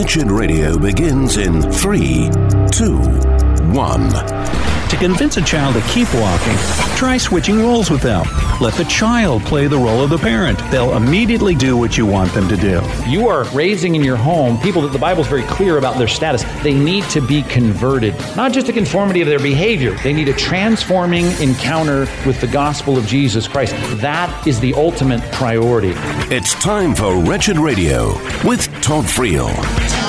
Wretched Radio begins in three, two, one. To convince a child to keep walking, try switching roles with them. Let the child play the role of the parent. They'll immediately do what you want them to do. You are raising in your home people that the Bible is very clear about their status. They need to be converted, not just a conformity of their behavior. They need a transforming encounter with the gospel of Jesus Christ. That is the ultimate priority. It's time for Wretched Radio with Todd Friel.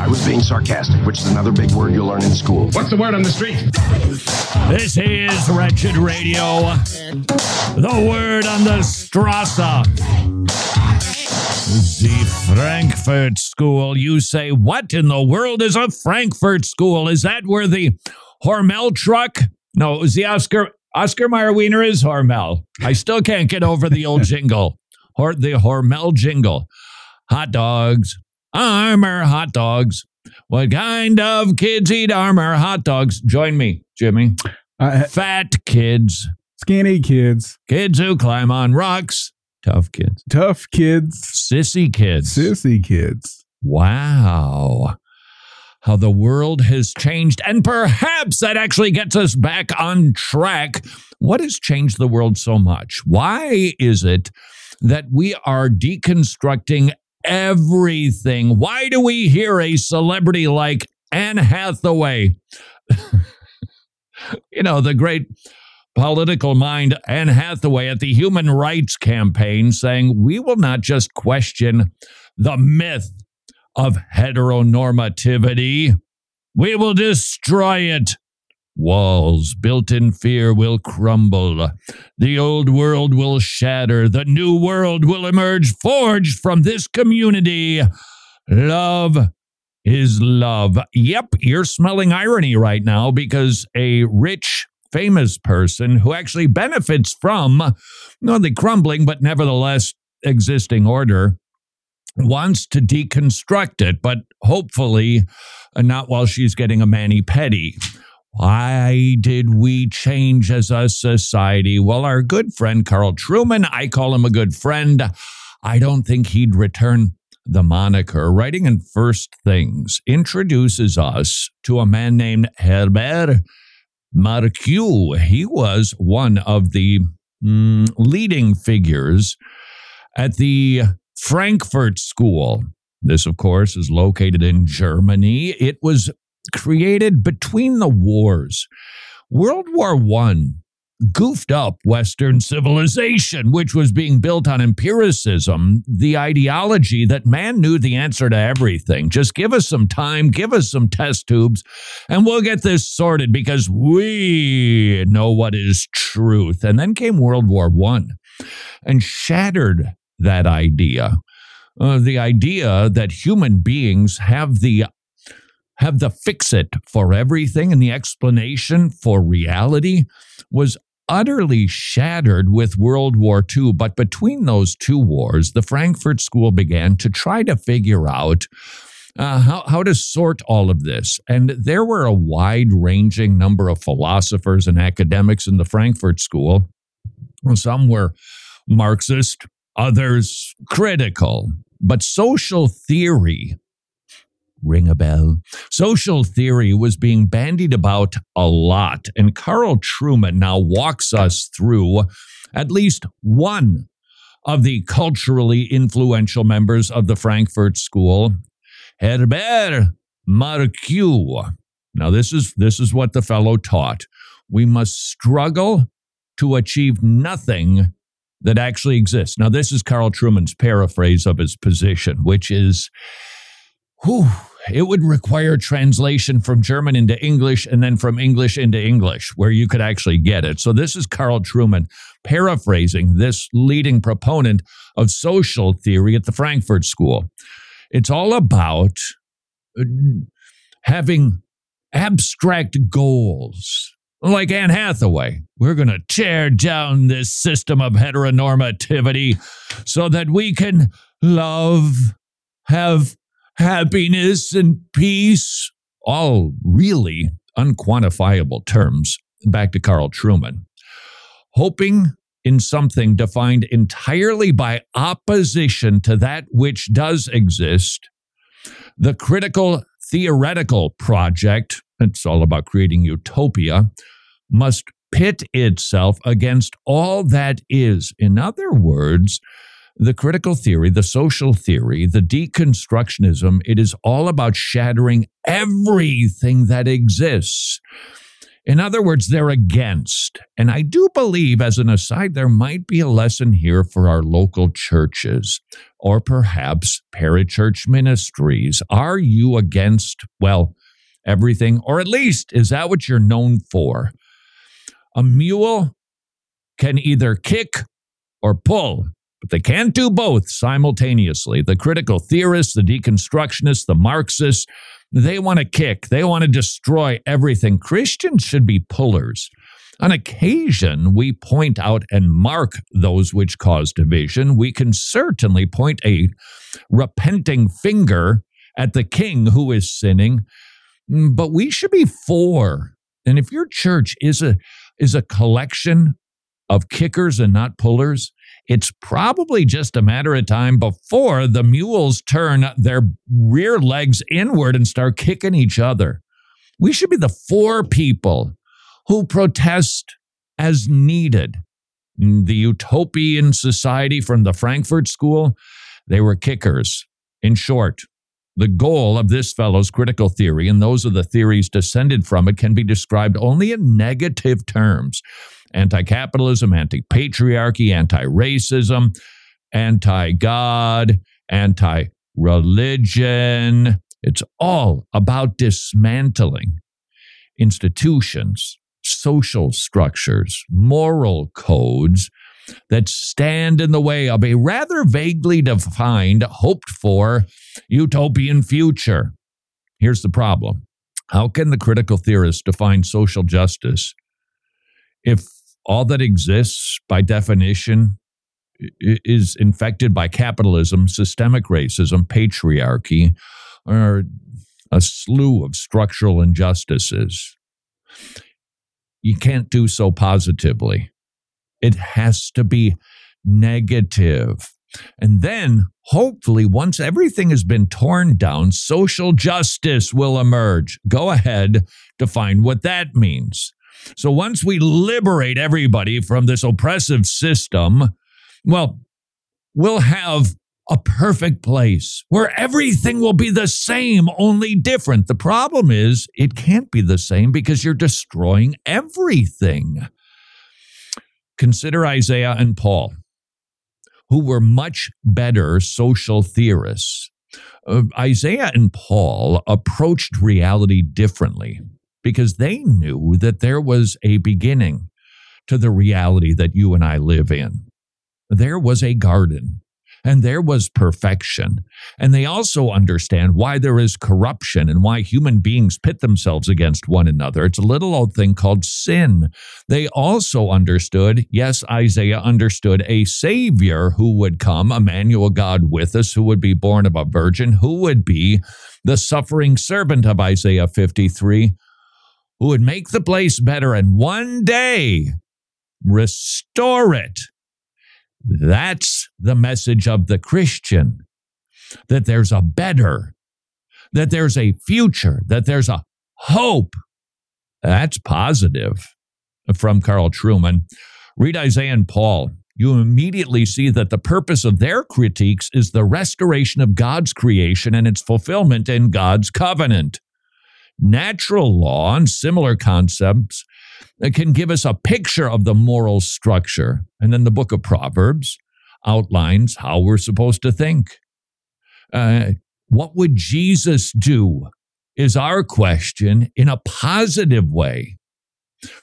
I was being sarcastic, which is another big word you'll learn in school. What's the word on the street? This is Wretched Radio. The word on the Strasse. The Frankfurt School. You say, what in the world is a Frankfurt School? Is that where the Hormel truck? No, it was the Oscar Oscar Mayer Wiener is Hormel. I still can't get over the old jingle. Or the Hormel jingle. Hot dogs, Armour hot dogs. What kind of kids eat Armour hot dogs? Join me, Jimmy. Uh, Fat kids, skinny kids, kids who climb on rocks, tough kids, tough kids, sissy kids. sissy kids. Wow. How the world has changed. And perhaps that actually gets us back on track. What has changed the world so much? Why is it that we are deconstructing everything? Why do we hear a celebrity like Anne Hathaway? you know, the great political mind Anne Hathaway at the Human Rights Campaign saying, we will not just question the myth of heteronormativity, we will destroy it. Walls built in fear will crumble. The old world will shatter. The new world will emerge forged from this community. Love is love. Yep, you're smelling irony right now because a rich, famous person who actually benefits from not the crumbling, but nevertheless existing order wants to deconstruct it, but hopefully uh, not while she's getting a mani pedi. Why did we change as a society? Well, our good friend Carl Trueman, I call him a good friend. I don't think he'd return the moniker. Writing in First Things introduces us to a man named Herbert Marcuse. He was one of the mm, leading figures at the Frankfurt School. This, of course, is located in Germany. It was created between the wars. World War One goofed up Western civilization, which was being built on empiricism, the ideology that man knew the answer to everything. Just give us some time, give us some test tubes, and we'll get this sorted because we know what is truth. And then came World War One and shattered that idea. Uh, the idea that human beings have the have the fix it for everything and the explanation for reality was utterly shattered with World War II. But between those two wars, the Frankfurt School began to try to figure out uh, how, how to sort all of this. And there were a wide ranging number of philosophers and academics in the Frankfurt School. Some were Marxist, others critical. But social theory ring a bell. Social theory was being bandied about a lot, and Carl Trueman now walks us through at least one of the culturally influential members of the Frankfurt School, Herbert Marcuse. Now, this is this is what the fellow taught. We must struggle to achieve nothing that actually exists. Now, this is Carl Trueman's paraphrase of his position, which is, whew, it would require translation from German into English and then from English into English, where you could actually get it. So, this is Carl Trueman paraphrasing this leading proponent of social theory at the Frankfurt School. It's all about uh, having abstract goals. Like Anne Hathaway, we're going to tear down this system of heteronormativity so that we can love, have happiness and peace, all really unquantifiable terms. Back to Carl Trueman. Hoping in something defined entirely by opposition to that which does exist, the critical theoretical project, it's all about creating utopia, must pit itself against all that is. In other words, the critical theory, the social theory, the deconstructionism, it is all about shattering everything that exists. In other words, they're against. And I do believe, as an aside, there might be a lesson here for our local churches or perhaps parachurch ministries. Are you against, well, everything? Or at least, is that what you're known for? A mule can either kick or pull, but they can't do both simultaneously. The critical theorists, the deconstructionists, the Marxists, they want to kick, they want to destroy everything. Christians should be pullers. On occasion, we point out and mark those which cause division. We can certainly point a repenting finger at the king who is sinning, but we should be for. And if your church is a is a collection of kickers and not pullers, it's probably just a matter of time before the mules turn their rear legs inward and start kicking each other. We should be the for people who protest as needed. The utopian society from the Frankfurt School, they were kickers. In short, the goal of this fellow's critical theory and those of the theories descended from it can be described only in negative terms anti capitalism, anti patriarchy, anti racism, anti God, anti religion. It's all about dismantling institutions, social structures, moral codes that stand in the way of a rather vaguely defined, hoped for utopian future. Here's the problem How can the critical theorist define social justice if all that exists by definition is infected by capitalism, systemic racism, patriarchy, or a slew of structural injustices. You can't do so positively. It has to be negative. And then, hopefully, once everything has been torn down, social justice will emerge. Go ahead, define what that means. So once we liberate everybody from this oppressive system, well, we'll have a perfect place where everything will be the same, only different. The problem is it can't be the same because you're destroying everything. Consider Isaiah and Paul, who were much better social theorists. Uh, Isaiah and Paul approached reality differently because they knew that there was a beginning to the reality that you and I live in. There was a garden and there was perfection. And they also understand why there is corruption and why human beings pit themselves against one another. It's a little old thing called sin. They also understood, yes, Isaiah understood a Savior who would come, Emmanuel God with us, who would be born of a virgin, who would be the suffering servant of Isaiah 53 who would make the place better and one day restore it. That's the message of the Christian that there's a better, that there's a future, that there's a hope. That's positive from Carl Trueman. Read Isaiah and Paul. You immediately see that the purpose of their critiques is the restoration of God's creation and its fulfillment in God's covenant natural law and similar concepts that can give us a picture of the moral structure. And then the book of Proverbs outlines how we're supposed to think. Uh, what would Jesus do? Is our question in a positive way.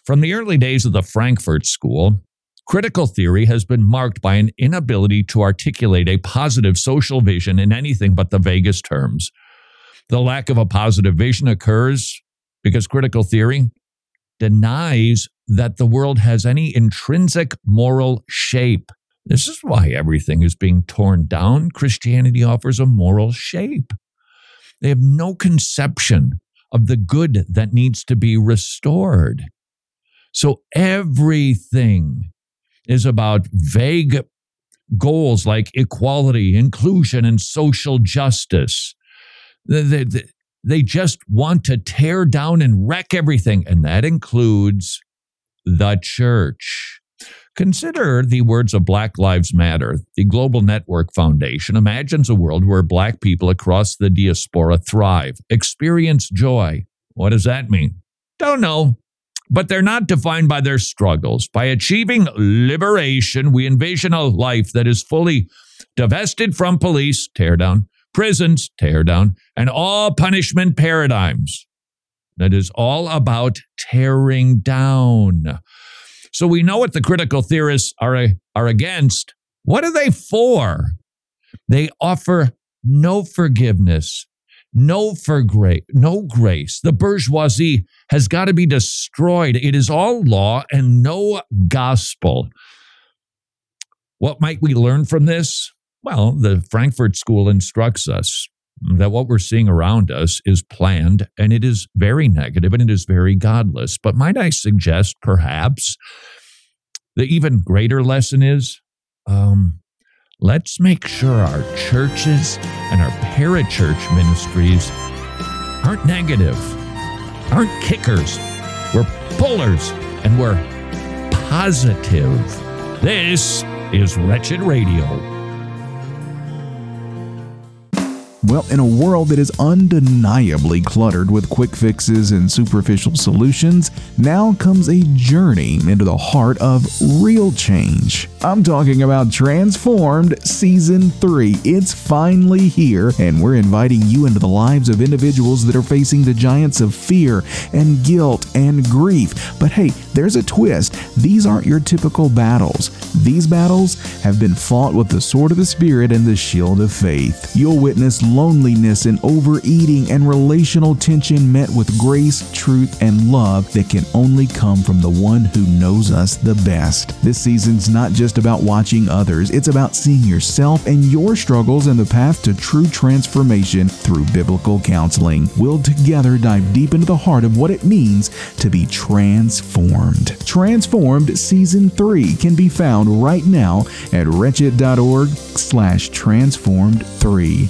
From the early days of the Frankfurt School, critical theory has been marked by an inability to articulate a positive social vision in anything but the vaguest terms. The lack of a positive vision occurs because critical theory denies that the world has any intrinsic moral shape. This is why everything is being torn down. Christianity offers a moral shape. They have no conception of the good that needs to be restored. So everything is about vague goals like equality, inclusion, and social justice. They, they, they just want to tear down and wreck everything, and that includes the church. Consider the words of Black Lives Matter. The Global Network Foundation imagines a world where Black people across the diaspora thrive, experience joy. What does that mean? Don't know. But they're not defined by their struggles. By achieving liberation, we envision a life that is fully divested from police, tear down, prisons, tear down, and all punishment paradigms. That is all about tearing down. So we know what the critical theorists are, are against. What are they for? They offer no forgiveness, no for grace, no grace. The bourgeoisie has got to be destroyed. It is all law and no gospel. What might we learn from this? Well, the Frankfurt School instructs us that what we're seeing around us is planned and it is very negative and it is very godless. But might I suggest perhaps the even greater lesson is um, let's make sure our churches and our parachurch ministries aren't negative, aren't kickers. We're pullers and we're positive. This is Wretched Radio. Well, in a world that is undeniably cluttered with quick fixes and superficial solutions, now comes a journey into the heart of real change. I'm talking about Transformed Season 3. It's finally here, and we're inviting you into the lives of individuals that are facing the giants of fear and guilt and grief. But hey, there's a twist. These aren't your typical battles. These battles have been fought with the sword of the Spirit and the shield of faith. You'll witness loneliness and overeating and relational tension met with grace, truth, and love that can only come from the one who knows us the best. This season's not just about watching others, it's about seeing yourself and your struggles and the path to true transformation through biblical counseling. We'll together dive deep into the heart of what it means to be transformed. Transformed Season 3 can be found right now at wretched.org slash transformed 3.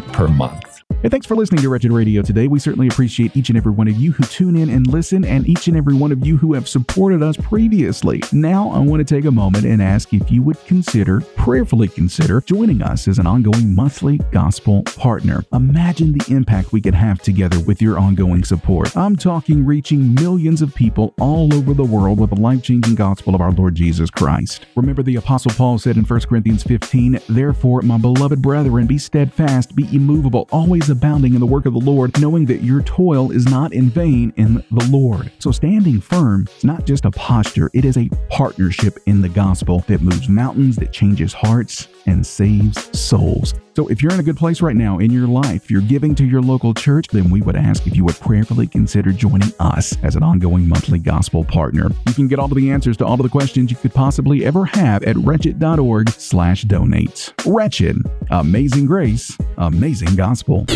per month? Hey, thanks for listening to Wretched Radio today. We certainly appreciate each and every one of you who tune in and listen, and each and every one of you who have supported us previously. Now, I want to take a moment and ask if you would consider, prayerfully consider, joining us as an ongoing monthly gospel partner. Imagine the impact we could have together with your ongoing support. I'm talking reaching millions of people all over the world with the life changing gospel of our Lord Jesus Christ. Remember, the Apostle Paul said in 1 Corinthians 15, Therefore, my beloved brethren, be steadfast, be immovable, always abounding in the work of the Lord, knowing that your toil is not in vain in the Lord. So standing firm is not just a posture, it is a partnership in the gospel that moves mountains, that changes hearts, and saves souls. So if you're in a good place right now in your life, you're giving to your local church, then we would ask if you would prayerfully consider joining us as an ongoing monthly gospel partner. You can get all of the answers to all of the questions you could possibly ever have at wretched.org slash donate. Wretched. Amazing grace. Amazing gospel.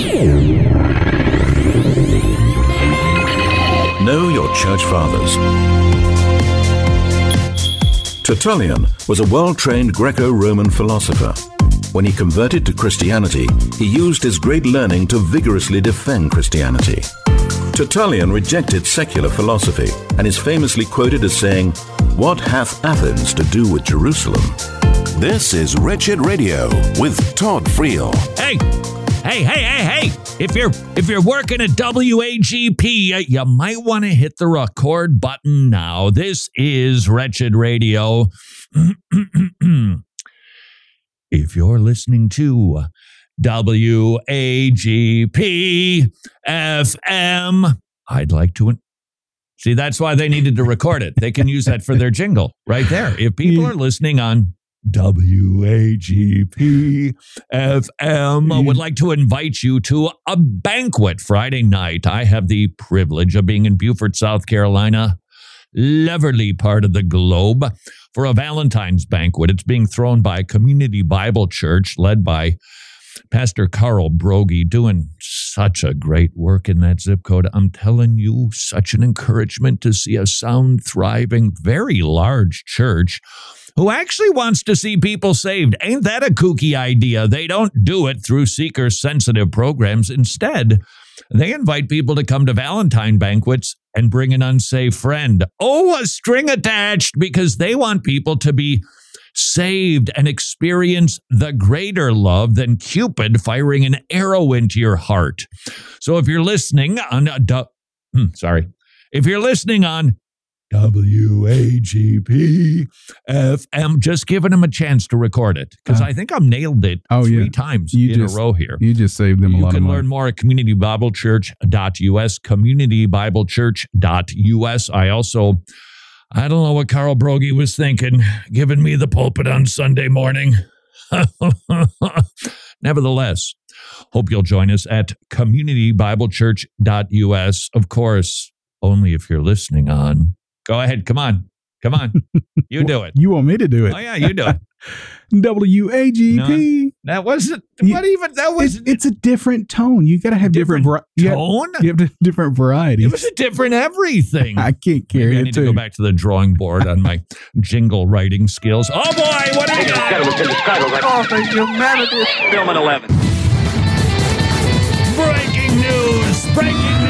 Know your church fathers. Tertullian was a well trained Greco Roman philosopher. When he converted to Christianity, he used his great learning to vigorously defend Christianity. Tertullian rejected secular philosophy and is famously quoted as saying, What hath Athens to do with Jerusalem? This is Wretched Radio with Todd Friel. Hey, hey, hey, hey, hey! If you're if you're working at WAGP, you, uh, you might want to hit the record button now. This is Wretched Radio. if you're listening to WAGP FM, I'd like to. See, that's why they needed to record it. They can use that for their jingle right there. If people are listening on WAGP FM would like to invite you to a banquet Friday night. I have the privilege of being in Beaufort, South Carolina, lovely part of the globe, for a Valentine's banquet. It's being thrown by a Community Bible Church, led by Pastor Carl Broggi, doing such a great work in that zip code. I'm telling you, such an encouragement to see a sound, thriving, very large church who actually wants to see people saved. Ain't that a kooky idea? They don't do it through seeker sensitive programs. Instead, they invite people to come to Valentine banquets and bring an unsafe friend. Oh, a string attached because they want people to be saved and experience the greater love than Cupid firing an arrow into your heart. So if you're listening on, uh, hmm, sorry, if you're listening on WAGP FM. Just giving them a chance to record it because Uh, I think I've nailed it oh, three yeah. times You in just- a row here. You just saved them a You lot of can learn more at communitybiblechurch.us, communitybiblechurch.us. I also, I don't know what Carl Broggi was thinking, giving me the pulpit on Sunday morning. Nevertheless, hope you'll join us at communitybiblechurch.us. Of course, only if you're listening on. Go ahead. Come on. Come on. You do it. You want me to do it? Oh, yeah, you do it. WAGP. That wasn't, what even, that was it's a different tone. You got to have different, Different vari- you have- tone. You have, different varieties. It was a different everything. I can't carry Maybe I need too. to go back to the drawing board on my jingle writing skills. Oh boy, what do we got? Film at 11. Breaking news! Breaking news!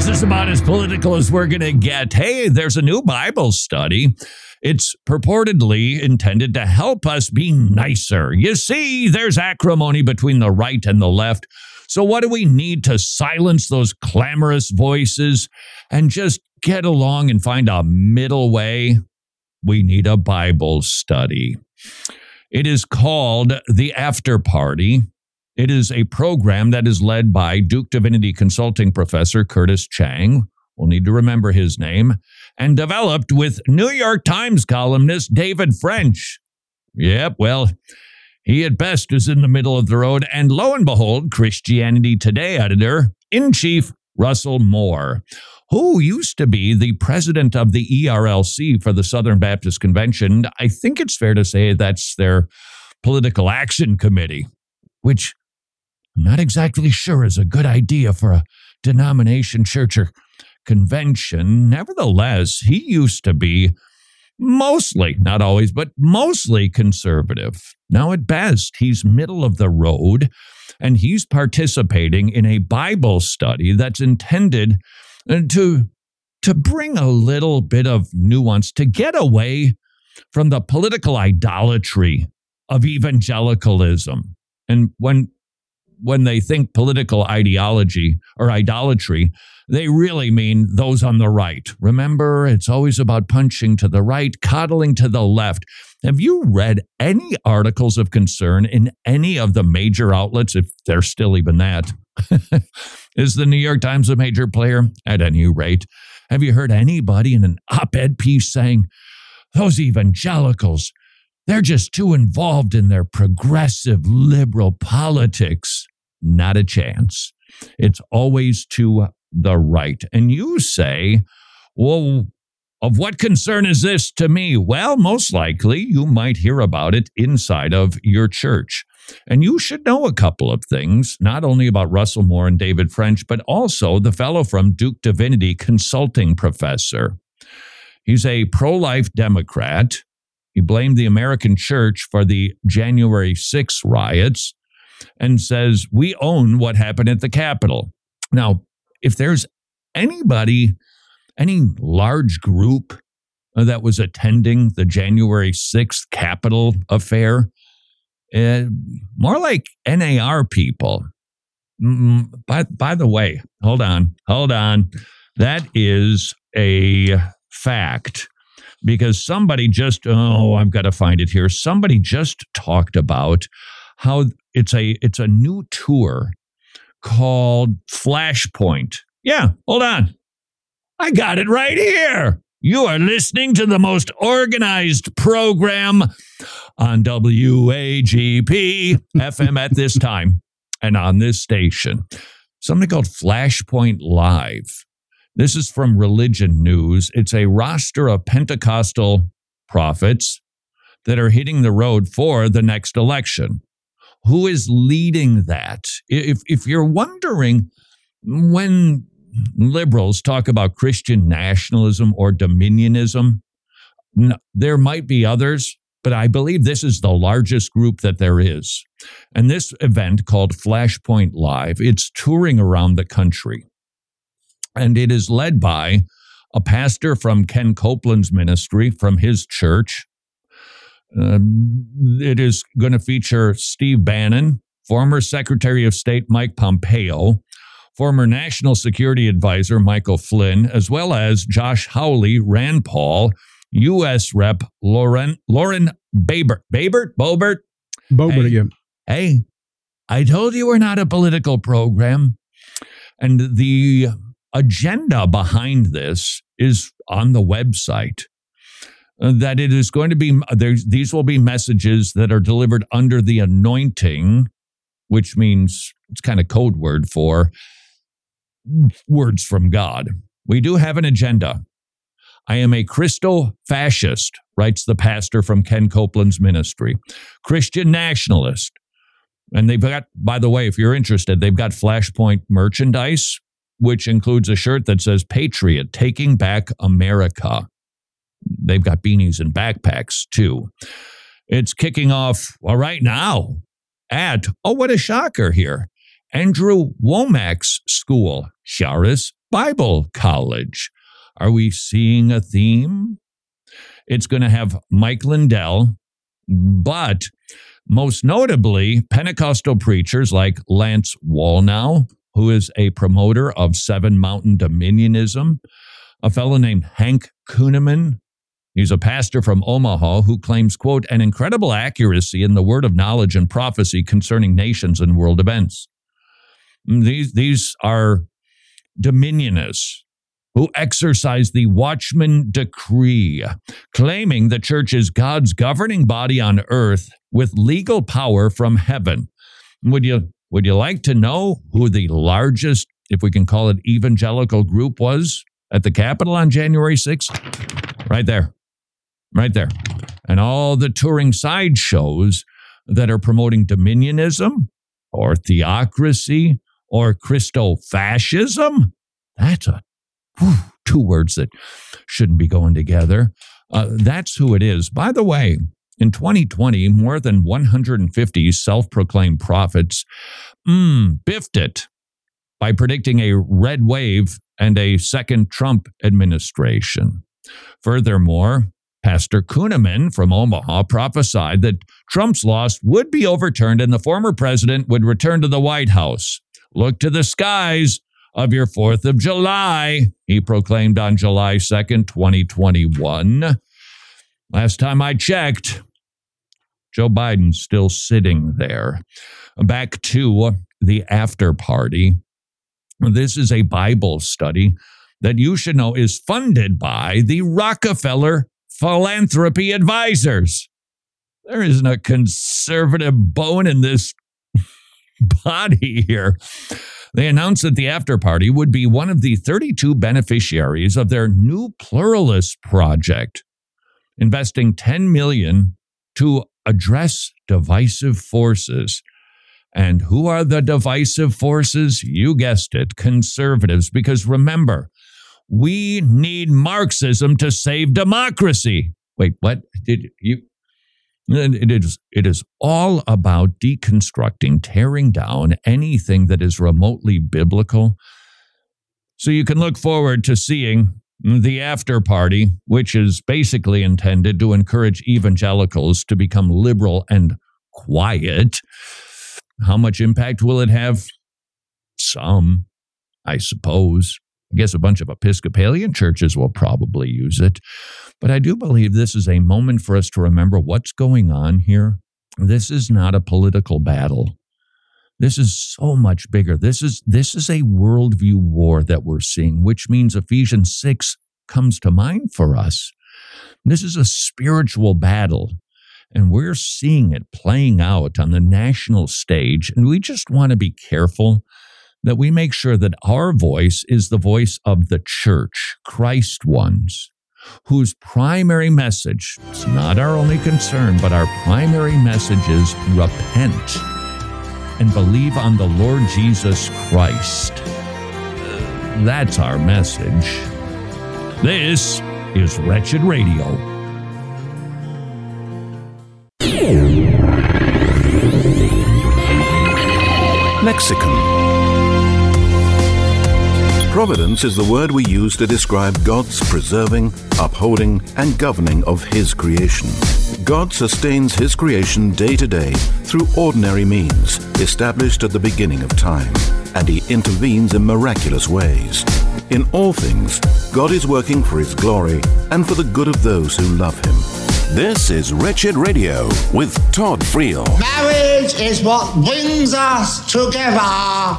This is about as political as we're going to get. Hey, there's a new Bible study. It's purportedly intended to help us be nicer. You see, there's acrimony between the right and the left. So, what do we need to silence those clamorous voices and just get along and find a middle way? We need a Bible study. It is called The After Party. It is a program that is led by Duke Divinity Consulting professor Curtis Chang. We'll need to remember his name. And developed with New York Times columnist David French. Yep, well, he at best is in the middle of the road. And lo and behold, Christianity Today editor in chief Russell Moore, who used to be the president of the ERLC for the Southern Baptist Convention. I think it's fair to say that's their political action committee, which I'm not exactly sure is a good idea for a denomination, church, or convention. Nevertheless, he used to be mostly, not always, but mostly conservative. Now, at best, he's middle of the road, and he's participating in a Bible study that's intended uh, to, to bring a little bit of nuance, to get away from the political idolatry of evangelicalism. And when when they think political ideology or idolatry, they really mean those on the right. Remember, it's always about punching to the right, coddling to the left. Have you read any articles of concern in any of the major outlets, if they're still even that? Is the New York Times a major player? At any rate, have you heard anybody in an op ed piece saying, those evangelicals, they're just too involved in their progressive liberal politics? Not a chance. It's always to the right. And you say, well, of what concern is this to me? Well, most likely you might hear about it inside of your church. And you should know a couple of things, not only about Russell Moore and David French, but also the fellow from Duke Divinity consulting professor. He's a pro life Democrat. He blamed the American church for the January 6 riots and says, We own what happened at the Capitol. Now, if there's anybody, any large group uh, that was attending the January 6th Capitol affair. Uh, more like NAR people. Mm, by, by the way, hold on, hold on. That is a fact because somebody just, oh, I've got to find it here. Somebody just talked about how it's a it's a new tour called Flashpoint. Yeah, hold on. I got it right here. You are listening to the most organized program on WAGP FM at this time and on this station. Something called Flashpoint Live. This is from Religion News. It's a roster of Pentecostal prophets that are hitting the road for the next election. Who is leading that? If, if you're wondering when liberals talk about Christian nationalism or dominionism, there might be others, but I believe this is the largest group that there is. And this event called Flashpoint Live, it's touring around the country. And it is led by a pastor from Ken Copeland's ministry, from his church. Um, it is going to feature Steve Bannon, former Secretary of State Mike Pompeo, former National Security Advisor Michael Flynn, as well as Josh Hawley, Rand Paul, U.S. Rep. Lauren Lauren Boebert. Babert? Bobert, Boebert hey, again. Hey, I told you we're not a political program. And the agenda behind this is on the website. Uh, that it is going to be these will be messages that are delivered under the anointing, which means it's kind of code word for words from God. We do have an agenda. I am a Christo fascist, writes the pastor from Ken Copeland's ministry, Christian nationalist. And they've got, by the way, if you're interested, they've got Flashpoint merchandise which includes a shirt that says Patriot Taking Back America. They've got beanies and backpacks too. It's kicking off right now at, oh, what a shocker here, Andrew Wommack's school, Charis Bible College. Are we seeing a theme? It's going to have Mike Lindell, but most notably, Pentecostal preachers like Lance Wallnau, who is a promoter of Seven Mountain Dominionism, a fellow named Hank Kunneman. He's a pastor from Omaha who claims, quote, an incredible accuracy in the word of knowledge and prophecy concerning nations and world events. Mm, these, these are dominionists who exercise the watchman decree, claiming the church is God's governing body on earth with legal power from heaven. Would you would you like to know who the largest, if we can call it evangelical group was at the Capitol on January 6th? Right there. Right there. And all the touring sideshows that are promoting dominionism or theocracy or Christo-fascism. That's a whew, two words that shouldn't be going together. Uh, that's who it is. By the way, in 2020, more than 150 self proclaimed prophets mm, biffed it by predicting a red wave and a second Trump administration. Furthermore, Pastor Kunneman from Omaha prophesied that Trump's loss would be overturned and the former president would return to the White House. Look to the skies of your 4th of July, he proclaimed on July 2nd, 2021. Last time I checked, Joe Biden's still sitting there. Back to the after party. This is a Bible study that you should know is funded by the Rockefeller Philanthropy Advisors. There isn't a conservative bone in this body here. They announced that the after party would be one of the 32 beneficiaries of their new pluralist project, investing 10 million to address divisive forces. And who are the divisive forces? You guessed it, conservatives. Because remember, we need Marxism to save democracy. Wait, what? Did you? It is, it is all about deconstructing, tearing down anything that is remotely biblical. So you can look forward to seeing the after party, which is basically intended to encourage evangelicals to become liberal and quiet. How much impact will it have? Some, I suppose. I guess a bunch of Episcopalian churches will probably use it. But I do believe this is a moment for us to remember what's going on here. This is not a political battle. This is so much bigger. This is this is a worldview war that we're seeing, which means Ephesians 6 comes to mind for us. This is a spiritual battle, and we're seeing it playing out on the national stage. And we just want to be careful that we make sure that our voice is the voice of the church, Christ ones, whose primary message, it's not our only concern, but our primary message is repent and believe on the Lord Jesus Christ. That's our message. This is Wretched Radio. Lexicon Providence is the word we use to describe God's preserving, upholding, and governing of His creation. God sustains His creation day to day through ordinary means established at the beginning of time, and He intervenes in miraculous ways. In all things, God is working for His glory and for the good of those who love Him. This is Wretched Radio with Todd Friel. Marriage is what brings us together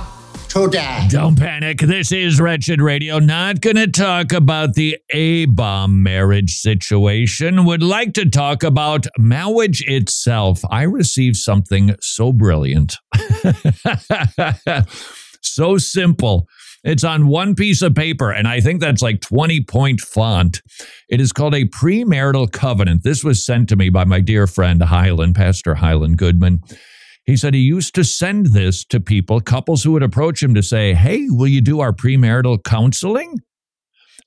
today. Don't panic. This is Wretched Radio. Not going to talk about the A bomb marriage situation. Would like to talk about marriage itself. I received something so brilliant, so simple. It's on one piece of paper, and I think that's like 20 point font. It is called a premarital covenant. This was sent to me by my dear friend Highland, Pastor Highland Goodman. He said he used to send this to people, couples who would approach him to say, Hey, will you do our premarital counseling?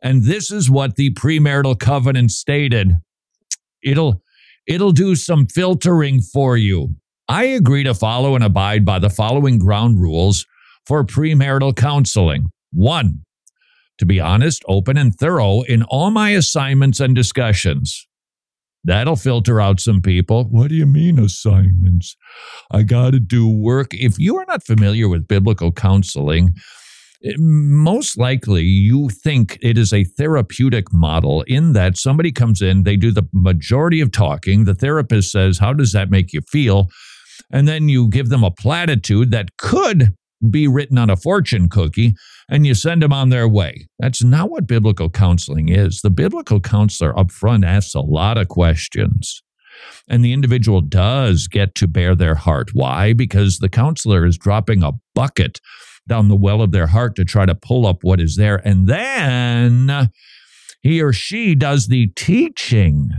And this is what the premarital covenant stated. It'll it'll do some filtering for you. I agree to follow and abide by the following ground rules for premarital counseling. One, to be honest, open, and thorough in all my assignments and discussions. That'll filter out some people. What do you mean assignments? I got to do work. If you are not familiar with biblical counseling, most likely you think it is a therapeutic model in that somebody comes in, they do the majority of talking. The therapist says, How does that make you feel? And then you give them a platitude that could be written on a fortune cookie and you send them on their way. That's not what biblical counseling is. The biblical counselor up front asks a lot of questions. And the individual does get to bear their heart. Why? Because the counselor is dropping a bucket down the well of their heart to try to pull up what is there. And then he or she does the teaching,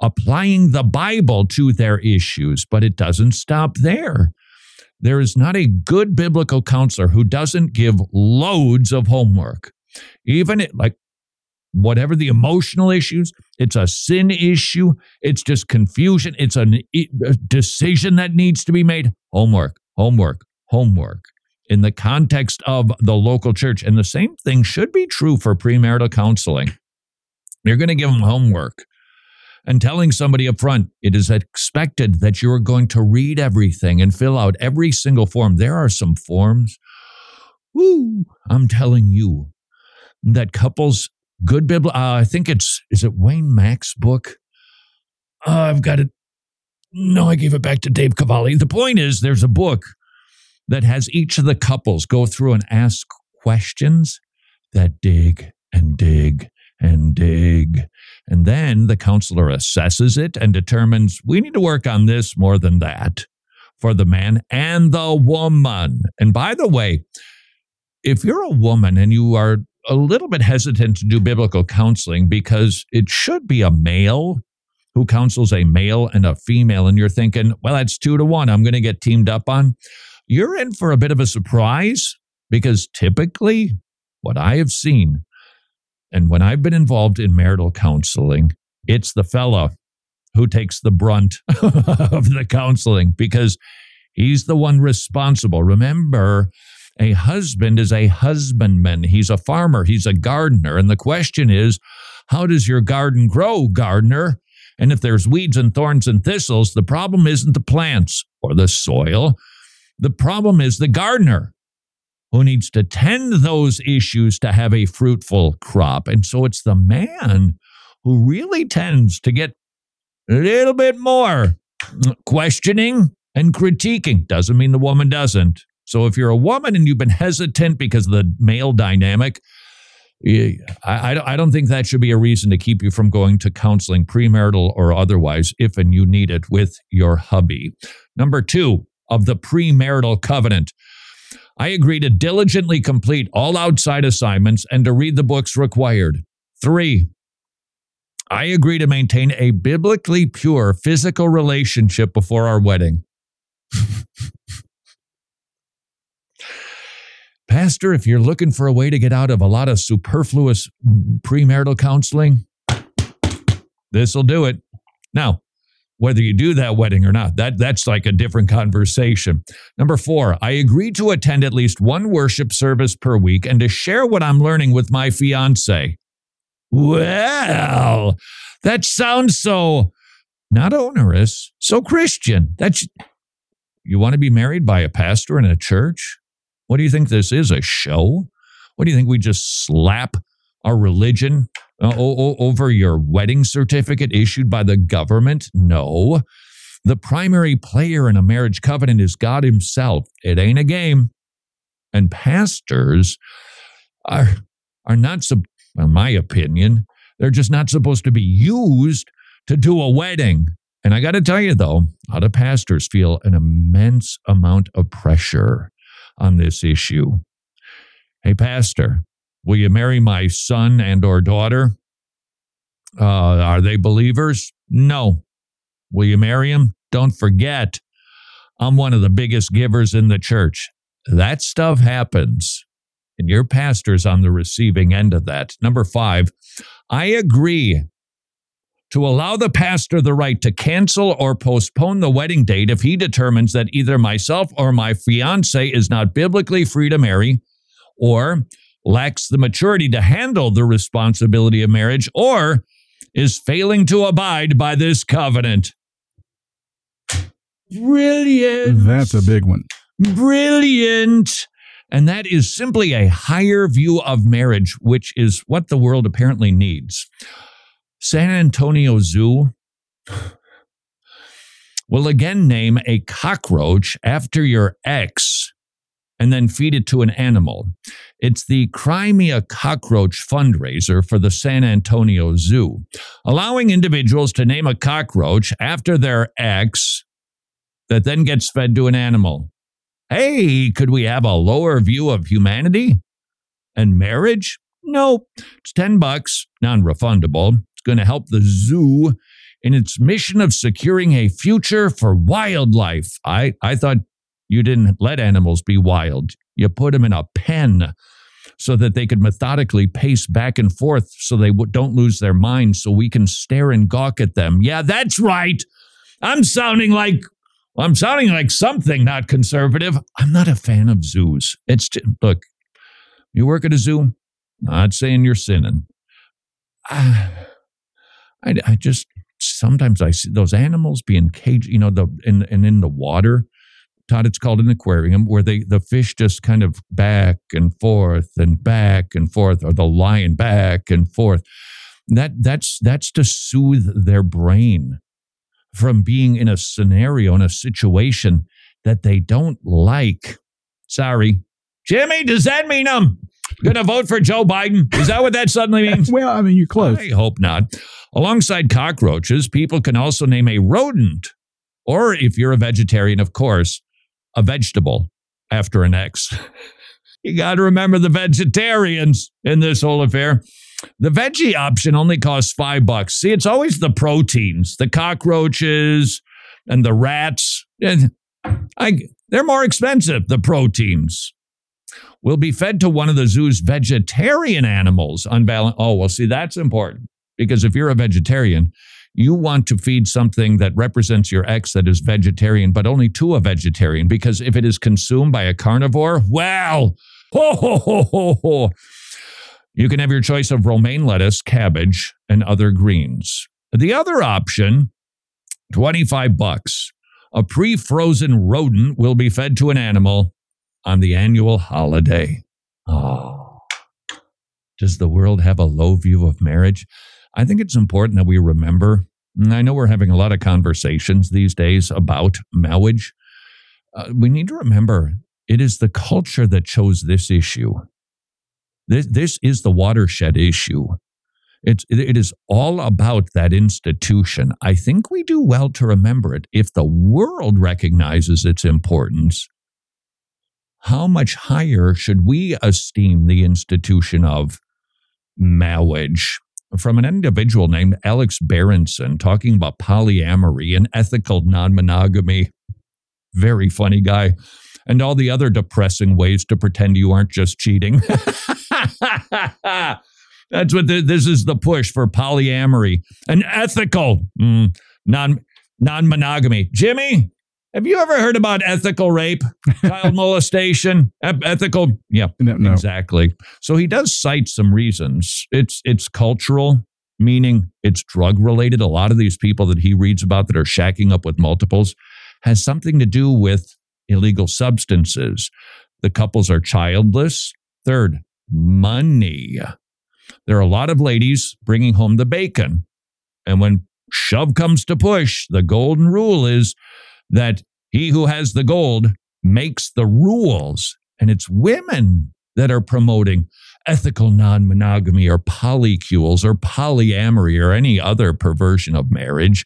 applying the Bible to their issues, but it doesn't stop there. There is not a good biblical counselor who doesn't give loads of homework. Even it, like whatever the emotional issues, it's a sin issue, it's just confusion, it's a, a decision that needs to be made. Homework, homework, homework in the context of the local church. And the same thing should be true for premarital counseling. You're going to give them homework and telling somebody up front, it is expected that you're going to read everything and fill out every single form. There are some forms. Woo, I'm telling you that couples, good Bible, uh, I think it's, is it Wayne Mack's book? Uh, I've got it. No, I gave it back to Dave Cavalli. The point is, there's a book that has each of the couples go through and ask questions that dig and dig and dig. And then the counselor assesses it and determines we need to work on this more than that for the man and the woman. And by the way, if you're a woman and you are a little bit hesitant to do biblical counseling because it should be a male who counsels a male and a female, and you're thinking, well, that's two to one, I'm going to get teamed up on, you're in for a bit of a surprise because typically what I have seen and when I've been involved in marital counseling, it's the fella who takes the brunt of the counseling because he's the one responsible. Remember, A husband is a husbandman. He's a farmer. He's a gardener. And the question is, how does your garden grow, gardener? And if there's weeds and thorns and thistles, the problem isn't the plants or the soil. The problem is the gardener who needs to tend those issues to have a fruitful crop. And so it's the man who really tends to get a little bit more questioning and critiquing. Doesn't mean the woman doesn't. So if you're a woman and you've been hesitant because of the male dynamic, I, don't think that should be a reason to keep you from going to counseling, premarital or otherwise, if and you need it with your hubby. Number two of the premarital covenant. I agree to diligently complete all outside assignments and to read the books required. Three, I agree to maintain a biblically pure physical relationship before our wedding. Pastor, if you're looking for a way to get out of a lot of superfluous premarital counseling, this will do it. Now, whether you do that wedding or not, that, that's like a different conversation. Number four, I agree to attend at least one worship service per week and to share what I'm learning with my fiance. Well, that sounds so not onerous, so Christian. That's you want to be married by a pastor in a church? What do you think this is? A show? What do you think we just slap our religion uh, over your wedding certificate issued by the government? No. The primary player in a marriage covenant is God Himself. It ain't a game. And pastors are, are not, in my opinion, they're just not supposed to be used to do a wedding. And I got to tell you, though, a lot of pastors feel an immense amount of pressure on this issue. Hey, pastor, will you marry my son and or daughter? Uh, are they believers? No. Will you marry him? Don't forget, I'm one of the biggest givers in the church. That stuff happens, and your pastor's on the receiving end of that. Number five, I agree to allow the pastor the right to cancel or postpone the wedding date if he determines that either myself or my fiance is not biblically free to marry or lacks the maturity to handle the responsibility of marriage or is failing to abide by this covenant. Brilliant. That's a big one. Brilliant. And that is simply a higher view of marriage, which is what the world apparently needs. San Antonio Zoo will again name a cockroach after your ex and then feed it to an animal. It's the Cry Me a Cockroach fundraiser for the San Antonio Zoo, allowing individuals to name a cockroach after their ex that then gets fed to an animal. Hey, could we have a lower view of humanity and marriage? No, it's 10 bucks, non refundable It's going to help the zoo in its mission of securing a future for wildlife. I, I thought you didn't let animals be wild. You put them in a pen so that they could methodically pace back and forth so they don't lose their minds so we can stare and gawk at them. Yeah, that's right. I'm sounding like I'm sounding like something not conservative. I'm not a fan of zoos. It's just, look, you work at a zoo, not saying you're sinning. Ah, I, I just sometimes I see those animals being caged, you know, the in and in the water. Todd, it's called an aquarium where they the fish just kind of back and forth and back and forth, or the lion back and forth. That that's that's to soothe their brain from being in a scenario in a situation that they don't like. Sorry, Jimmy. Does that mean I'm going to vote for Joe Biden? Is that what that suddenly means? well, I mean, you're close. I hope not. Alongside cockroaches, people can also name a rodent, or if you're a vegetarian, of course, a vegetable after an X. you got to remember the vegetarians in this whole affair. The veggie option only costs five bucks. See, it's always the proteins, the cockroaches and the rats. I, they're more expensive, the proteins. Will be fed to one of the zoo's vegetarian animals. Unbalanced. Oh, well, see, that's important. Because if you're a vegetarian, you want to feed something that represents your ex that is vegetarian, but only to a vegetarian, because if it is consumed by a carnivore, well, ho, ho, ho, ho, ho. You can have your choice of romaine lettuce, cabbage, and other greens. The other option, 25 bucks. A pre-frozen rodent will be fed to an animal on the annual holiday. Oh. Does the world have a low view of marriage? I think it's important that we remember. And I know we're having a lot of conversations these days about marriage. Uh, we need to remember it is the culture that chose this issue. This, this is the watershed issue. It's, it is all about that institution. I think we do well to remember it. If the world recognizes its importance, how much higher should we esteem the institution of marriage? From an individual named Alex Berenson talking about polyamory and ethical non monogamy. Very funny guy. And all the other depressing ways to pretend you aren't just cheating. That's what the, this is the push for polyamory and ethical mm, non non monogamy. Jimmy, have you ever heard about ethical rape, child molestation, ethical? Yeah, no, no. exactly. So he does cite some reasons. It's it's cultural, meaning it's drug related. A lot of these people that he reads about that are shacking up with multiples has something to do with illegal substances. The couples are childless. Third, money. There are a lot of ladies bringing home the bacon. And when shove comes to push, the golden rule is that he who has the gold makes the rules. And it's women that are promoting ethical non monogamy or polycules or polyamory or any other perversion of marriage.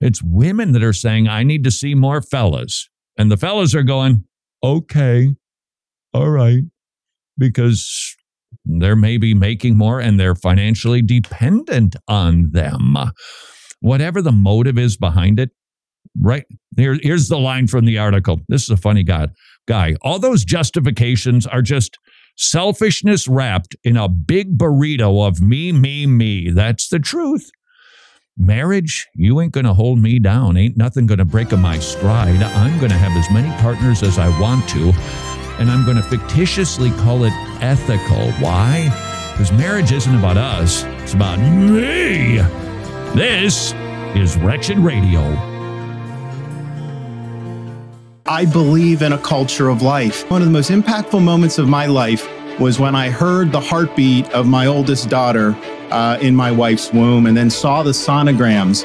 It's women that are saying, I need to see more fellas. And the fellas are going, okay, all right, because they're maybe making more and they're financially dependent on them. Whatever the motive is behind it, right? Here, here's the line from the article. This is a funny guy. Guy, all those justifications are just selfishness wrapped in a big burrito of me, me, me. That's the truth. Marriage, you ain't gonna hold me down. Ain't nothing gonna break my stride. I'm gonna have as many partners as I want to and I'm to fictitiously call it ethical. Why? Because marriage isn't about us, it's about me. This is Wretched Radio. I believe in a culture of life. One of the most impactful moments of my life was when I heard the heartbeat of my oldest daughter uh, in my wife's womb and then saw the sonograms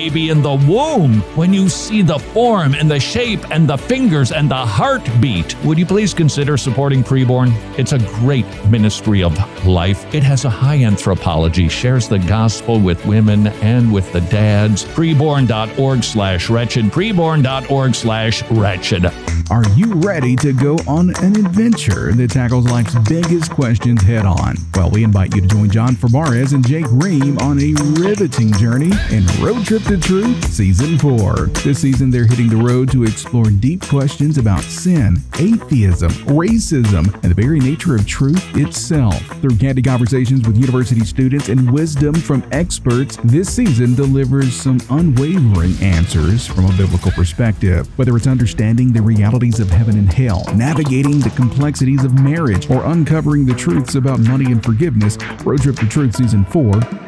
baby in the womb when you see the form and the shape and the fingers and the heartbeat. Would you please consider supporting Preborn? It's a great ministry of life. It has a high anthropology, shares the gospel with women and with the dads. Preborn.org slash wretched. Preborn.org slash wretched. Are you ready to go on an adventure that tackles life's biggest questions head on? Well, we invite you to join John Fabarez and Jake Ream on a riveting journey and Road Trip to Truth Season 4. This season, they're hitting the road to explore deep questions about sin, atheism, racism, and the very nature of truth itself. Through candid conversations with university students and wisdom from experts, this season delivers some unwavering answers from a biblical perspective. Whether it's understanding the realities of heaven and hell, navigating the complexities of marriage, or uncovering the truths about money and forgiveness, Road Trip to Truth Season 4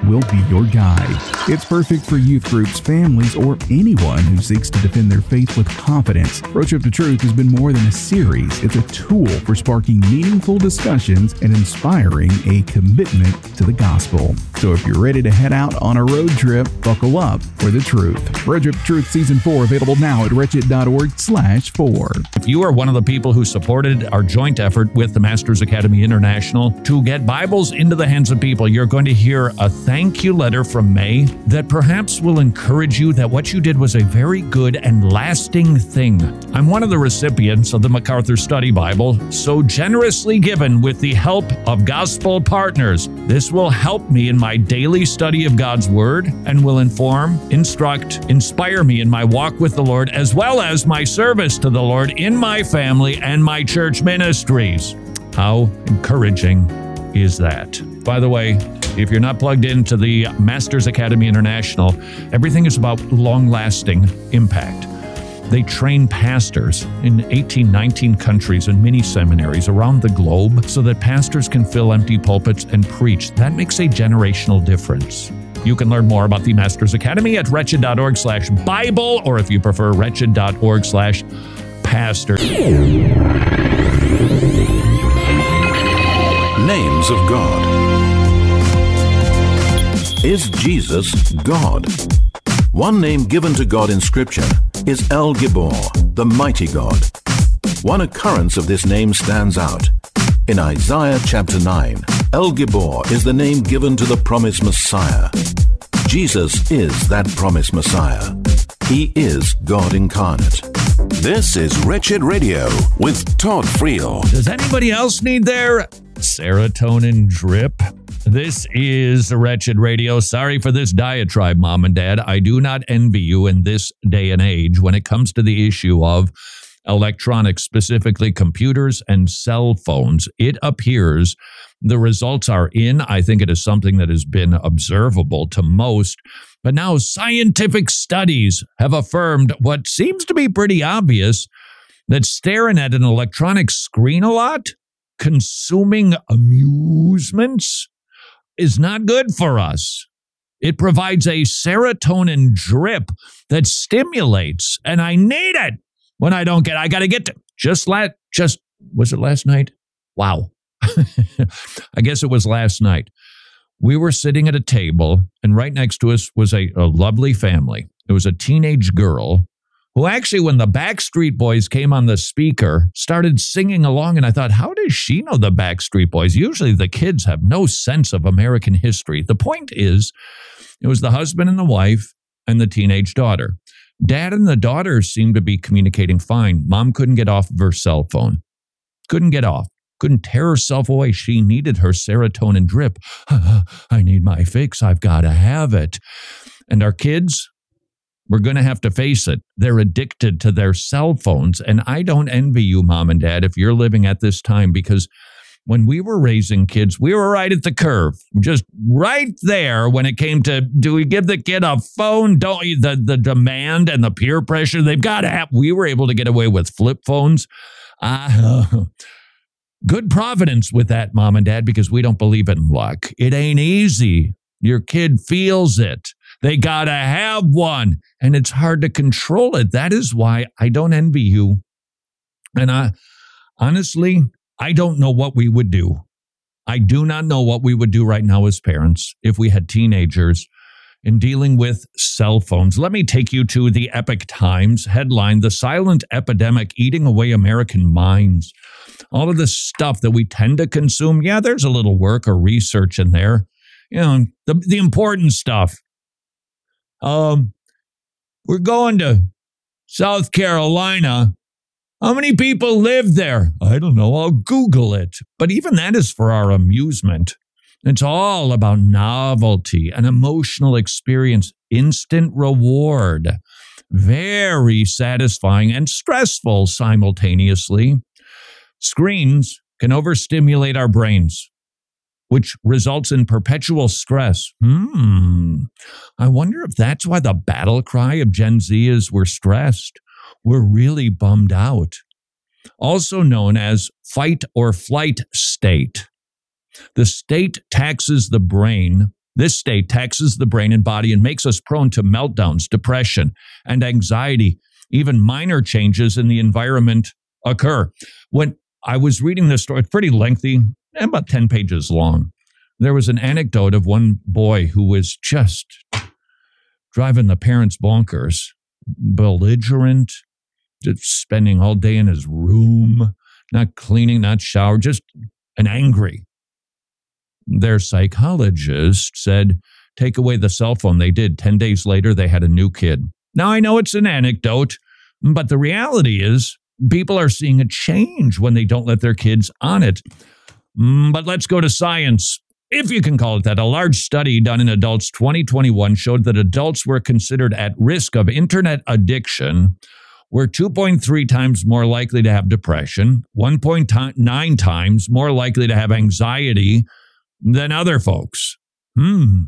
will be your guide. It's perfect for youth groups families, or anyone who seeks to defend their faith with confidence. Road Trip to Truth has been more than a series, it's a tool for sparking meaningful discussions and inspiring a commitment to the gospel. So if you're ready to head out on a road trip, buckle up for the truth. Road Trip to Truth Season 4 available now at wretched.org slash 4. If you are one of the people who supported our joint effort with the Masters Academy International to get Bibles into the hands of people, you're going to hear a thank you letter from May that perhaps will you that what you did was a very good and lasting thing. I'm one of the recipients of the MacArthur Study Bible, so generously given with the help of gospel partners. This will help me in my daily study of God's Word and will inform, instruct, inspire me in my walk with the Lord, as well as my service to the Lord in my family and my church ministries. How encouraging is that? By the way, if you're not plugged into the Masters Academy International, everything is about long lasting impact. They train pastors in 18, 19 countries and many seminaries around the globe so that pastors can fill empty pulpits and preach. That makes a generational difference. You can learn more about the Masters Academy at wretched.org slash Bible, or if you prefer, wretched.org slash pastor. Names of God. Is Jesus God? One name given to God in Scripture is El Gibor, the mighty God. One occurrence of this name stands out. In Isaiah chapter 9, El Gibor is the name given to the promised Messiah. Jesus is that promised Messiah. He is God incarnate. This is Wretched Radio with Todd Friel. Does anybody else need their serotonin drip? This is Wretched Radio. Sorry for this diatribe, mom and dad. I do not envy you in this day and age when it comes to the issue of electronics, specifically computers and cell phones. It appears the results are in. I think it is something that has been observable to most. But now scientific studies have affirmed what seems to be pretty obvious that staring at an electronic screen a lot, consuming amusements, is not good for us. It provides a serotonin drip that stimulates, and I need it when I don't get. I got to get to just last. Just was it last night? Wow. I guess it was last night. We were sitting at a table, and right next to us was a, a lovely family. It was a teenage girl who actually, when the Backstreet Boys came on the speaker, started singing along. And I thought, how does she know the Backstreet Boys? Usually the kids have no sense of American history. The point is, it was the husband and the wife and the teenage daughter. Dad and the daughter seemed to be communicating fine. Mom couldn't get off of her cell phone, couldn't get off couldn't tear herself away. She needed her serotonin drip. I need my fix. I've got to have it. And our kids, we're going to have to face it. They're addicted to their cell phones. And I don't envy you, mom and dad, if you're living at this time, because when we were raising kids, we were right at the curve, just right there when it came to do we give the kid a phone? Don't you? The, the demand and the peer pressure they've got to have. We were able to get away with flip phones. Uh, good providence with that, mom and dad, because we don't believe in luck. It ain't easy. Your kid feels it. They got to have one, and it's hard to control it. That is why I don't envy you. And I honestly, I don't know what we would do. I do not know what we would do right now as parents if we had teenagers in dealing with cell phones. Let me take you to the Epoch Times headline The Silent Epidemic Eating Away American Minds. All of this stuff that we tend to consume, yeah, there's a little work or research in there. You know, the, the important stuff. Um, we're going to South Carolina. How many people live there? I don't know. I'll Google it. But even that is for our amusement. It's all about novelty, an emotional experience, instant reward, very satisfying and stressful simultaneously. Screens can overstimulate our brains, which results in perpetual stress. Hmm. I wonder if that's why the battle cry of Gen Z is we're stressed. We're really bummed out. Also known as fight or flight state. The state taxes the brain. This state taxes the brain and body and makes us prone to meltdowns, depression, and anxiety. Even minor changes in the environment occur. When I was reading this story, it's pretty lengthy, about 10 pages long. There was an anecdote of one boy who was just driving the parents bonkers, belligerent, just spending all day in his room, not cleaning, not shower, just an angry. Their psychologist said, take away the cell phone. They did. 10 days later, they had a new kid. Now, I know it's an anecdote, but the reality is people are seeing a change when they don't let their kids on it. Mm, but let's go to science. If you can call it that, a large study done in adults 2021 showed that adults were considered at risk of internet addiction were 2.3 times more likely to have depression, 1.9 times more likely to have anxiety than other folks. Hmm.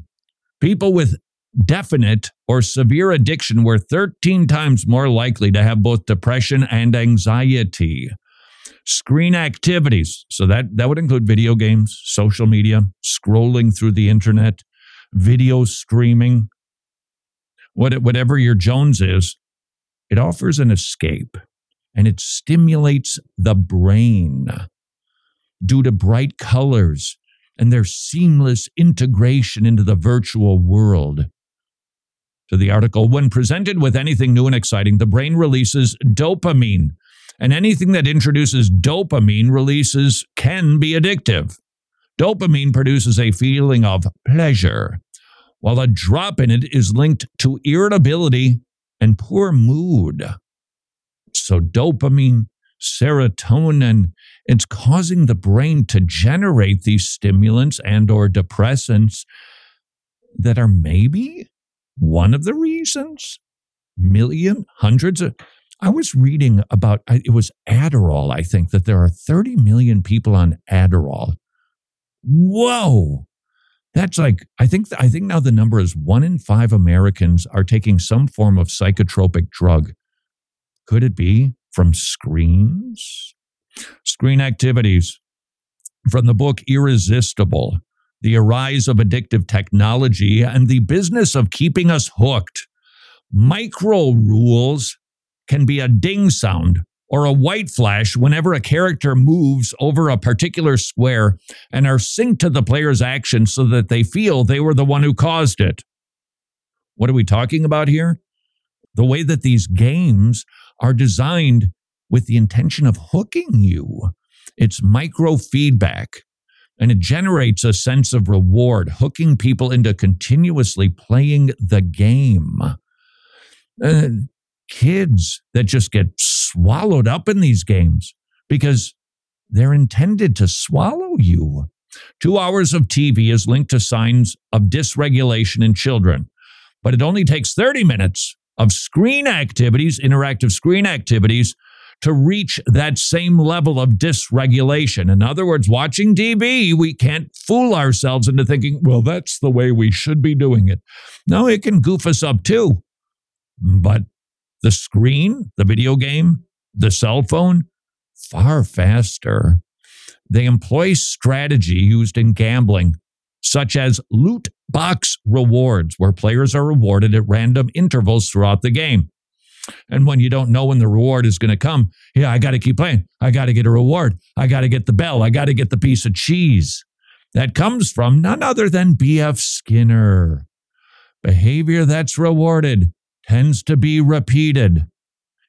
People with definite or severe addiction were 13 times more likely to have both depression and anxiety. Screen activities, so that, that would include video games, social media, scrolling through the internet, video streaming, what, whatever your Jones is, it offers an escape and it stimulates the brain due to bright colors and their seamless integration into the virtual world. To the article, when presented with anything new and exciting, the brain releases dopamine, and anything that introduces dopamine releases can be addictive. Dopamine produces a feeling of pleasure, while a drop in it is linked to irritability and poor mood. So, dopamine, serotonin, it's causing the brain to generate these stimulants and or depressants that are maybe one of the reasons million hundreds of I was reading about it was Adderall, I think, that there are 30 million people on Adderall. Whoa. That's like I think I think now the number is 1 in 5 Americans are taking some form of psychotropic drug. Could it be from screens? Screen activities. From the book Irresistible, The Arise of Addictive Technology and the Business of Keeping Us Hooked. Micro rules can be a ding sound or a white flash whenever a character moves over a particular square and are synced to the player's action so that they feel they were the one who caused it. What are we talking about here? The way that these games are designed with the intention of hooking you. It's micro feedback and it generates a sense of reward, hooking people into continuously playing the game. Uh, kids that just get swallowed up in these games because they're intended to swallow you. Two hours of TV is linked to signs of dysregulation in children, but it only takes 30 minutes of screen activities, interactive screen activities, to reach that same level of dysregulation. In other words, watching TV, we can't fool ourselves into thinking, well, that's the way we should be doing it. No, it can goof us up too. But the screen, the video game, the cell phone, far faster. They employ strategy used in gambling, such as loot box rewards, where players are rewarded at random intervals throughout the game. And when you don't know when the reward is going to come, yeah, I got to keep playing. I got to get a reward. I got to get the bell. I got to get the piece of cheese. That comes from none other than B.F. Skinner. Behavior that's rewarded tends to be repeated.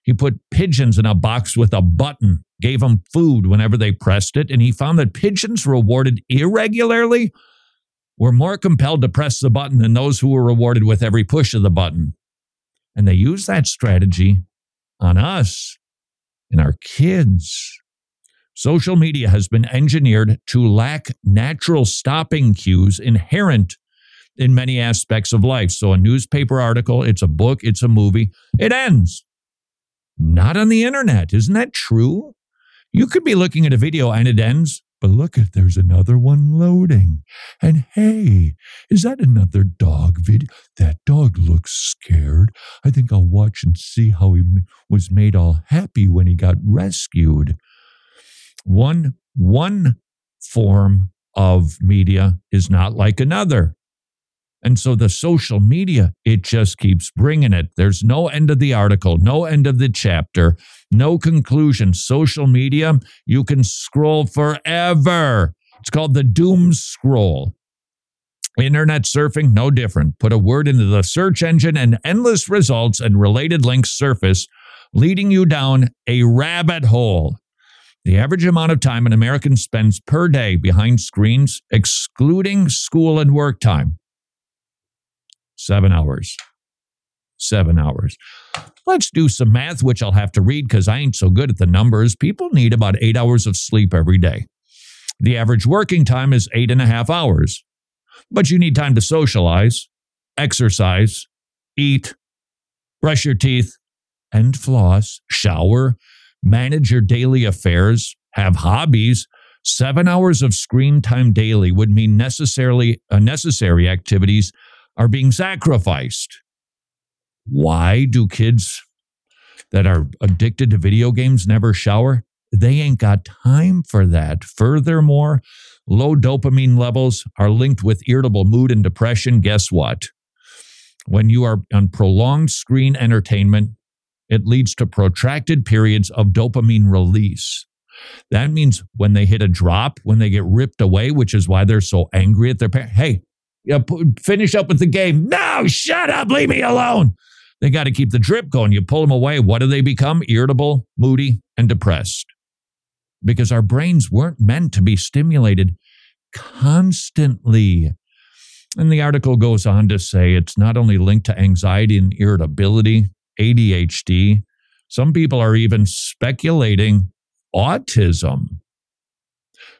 He put pigeons in a box with a button, gave them food whenever they pressed it, and he found that pigeons rewarded irregularly were more compelled to press the button than those who were rewarded with every push of the button. And they use that strategy on us and our kids. Social media has been engineered to lack natural stopping cues inherent in many aspects of life. So, a newspaper article, it's a book, it's a movie, it ends. Not on the internet. Isn't that true? You could be looking at a video and it ends, but look if there's another one loading. And hey, is that another dog video? That dog looks scared. I think I'll watch and see how he was made all happy when he got rescued. One, one form of media is not like another. And so the social media, it just keeps bringing it. There's no end of the article, no end of the chapter, no conclusion. Social media, you can scroll forever. It's called the doom scroll. Internet surfing, no different. Put a word into the search engine and endless results and related links surface leading you down a rabbit hole. The average amount of time an American spends per day behind screens, excluding school and work time, seven hours. Seven hours. Let's do some math, which I'll have to read because I ain't so good at the numbers. People need about eight hours of sleep every day. The average working time is eight and a half hours, but you need time to socialize, exercise, eat, brush your teeth, and floss, shower, manage your daily affairs, have hobbies. Seven hours of screen time daily would mean necessarily uh, unnecessary activities are being sacrificed. Why do kids that are addicted to video games never shower? They ain't got time for that. Furthermore, low dopamine levels are linked with irritable mood and depression. Guess what? When you are on prolonged screen entertainment, it leads to protracted periods of dopamine release. That means when they hit a drop, when they get ripped away, which is why they're so angry at their parents. Hey, yeah, finish up with the game. No, shut up, leave me alone. They got to keep the drip going. You pull them away. What do they become? Irritable, moody, and depressed. Because our brains weren't meant to be stimulated constantly. And the article goes on to say it's not only linked to anxiety and irritability, ADHD. Some people are even speculating autism.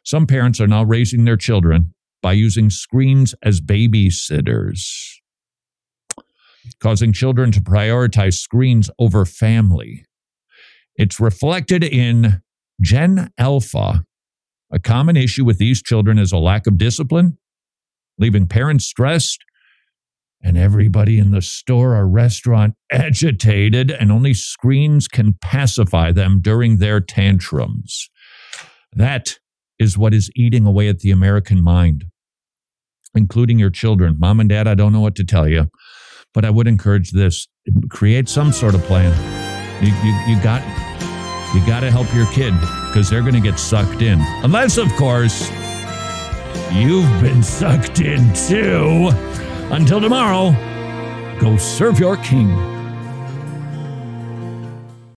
Some parents are now raising their children by using screens as babysitters, causing children to prioritize screens over family. It's reflected in Gen Alpha. A common issue with these children is a lack of discipline, leaving parents stressed and everybody in the store or restaurant agitated, and only screens can pacify them during their tantrums. That is what is eating away at the American mind, including your children. Mom and dad, I don't know what to tell you, but I would encourage this create some sort of plan. You, you, you got you got to help your kid because they're going to get sucked in. Unless, of course, you've been sucked in too. Until tomorrow, go serve your king.